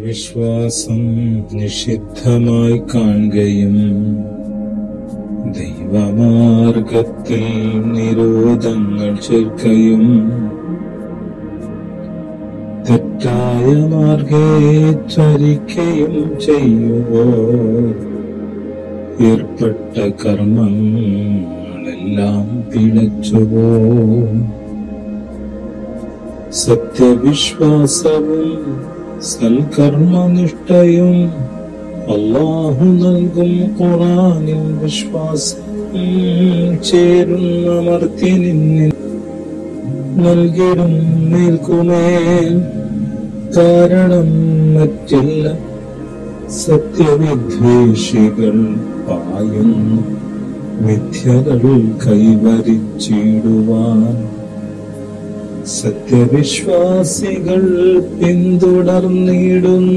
വിശ്വാസം നിഷിദ്ധമായി കാണുകയും ദൈവമാർഗത്തിൽ നിരോധങ്ങൾ ചേർക്കയും തെറ്റായ മാർഗേ ചരിക്കയും ചെയ്യുവോ ഏർപ്പെട്ട കർമ്മങ്ങളെല്ലാം പിഴച്ചുവോ സത്യവിശ്വാസവും സൽക്കർമ്മനിഷ്ഠയും അള്ളാഹു നൽകും ഖുറാനിൽ വിശ്വാസം ചേരുന്ന മർത്യനിന്നിൽ നൽകിടും നിൽക്കുമേൽ കാരണം മറ്റില്ല സത്യവിദ്വേഷികൾ പായുന്നു. മിഥ്യകൾ കൈവരിച്ചിടുവാൻ സത്യവിശ്വാസികൾ പിന്തുടർന്നിടുന്നു.